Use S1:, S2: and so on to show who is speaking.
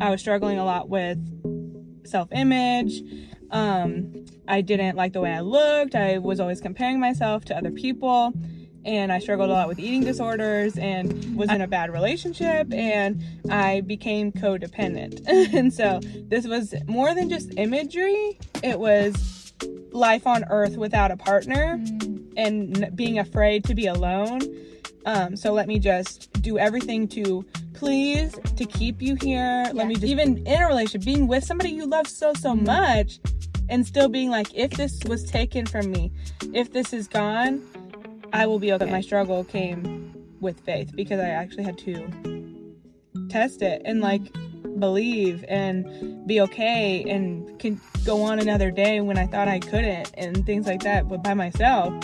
S1: I was struggling a lot with self image. Um, I didn't like the way I looked. I was always comparing myself to other people. And I struggled a lot with eating disorders and was in a bad relationship. And I became codependent. and so this was more than just imagery, it was life on earth without a partner and being afraid to be alone. Um, so let me just do everything to please to keep you here. Let me just even in a relationship, being with somebody you love so so mm-hmm. much, and still being like, if this was taken from me, if this is gone, I will be okay. My struggle came with faith because I actually had to test it and like believe and be okay and can go on another day when I thought I couldn't and things like that, but by myself.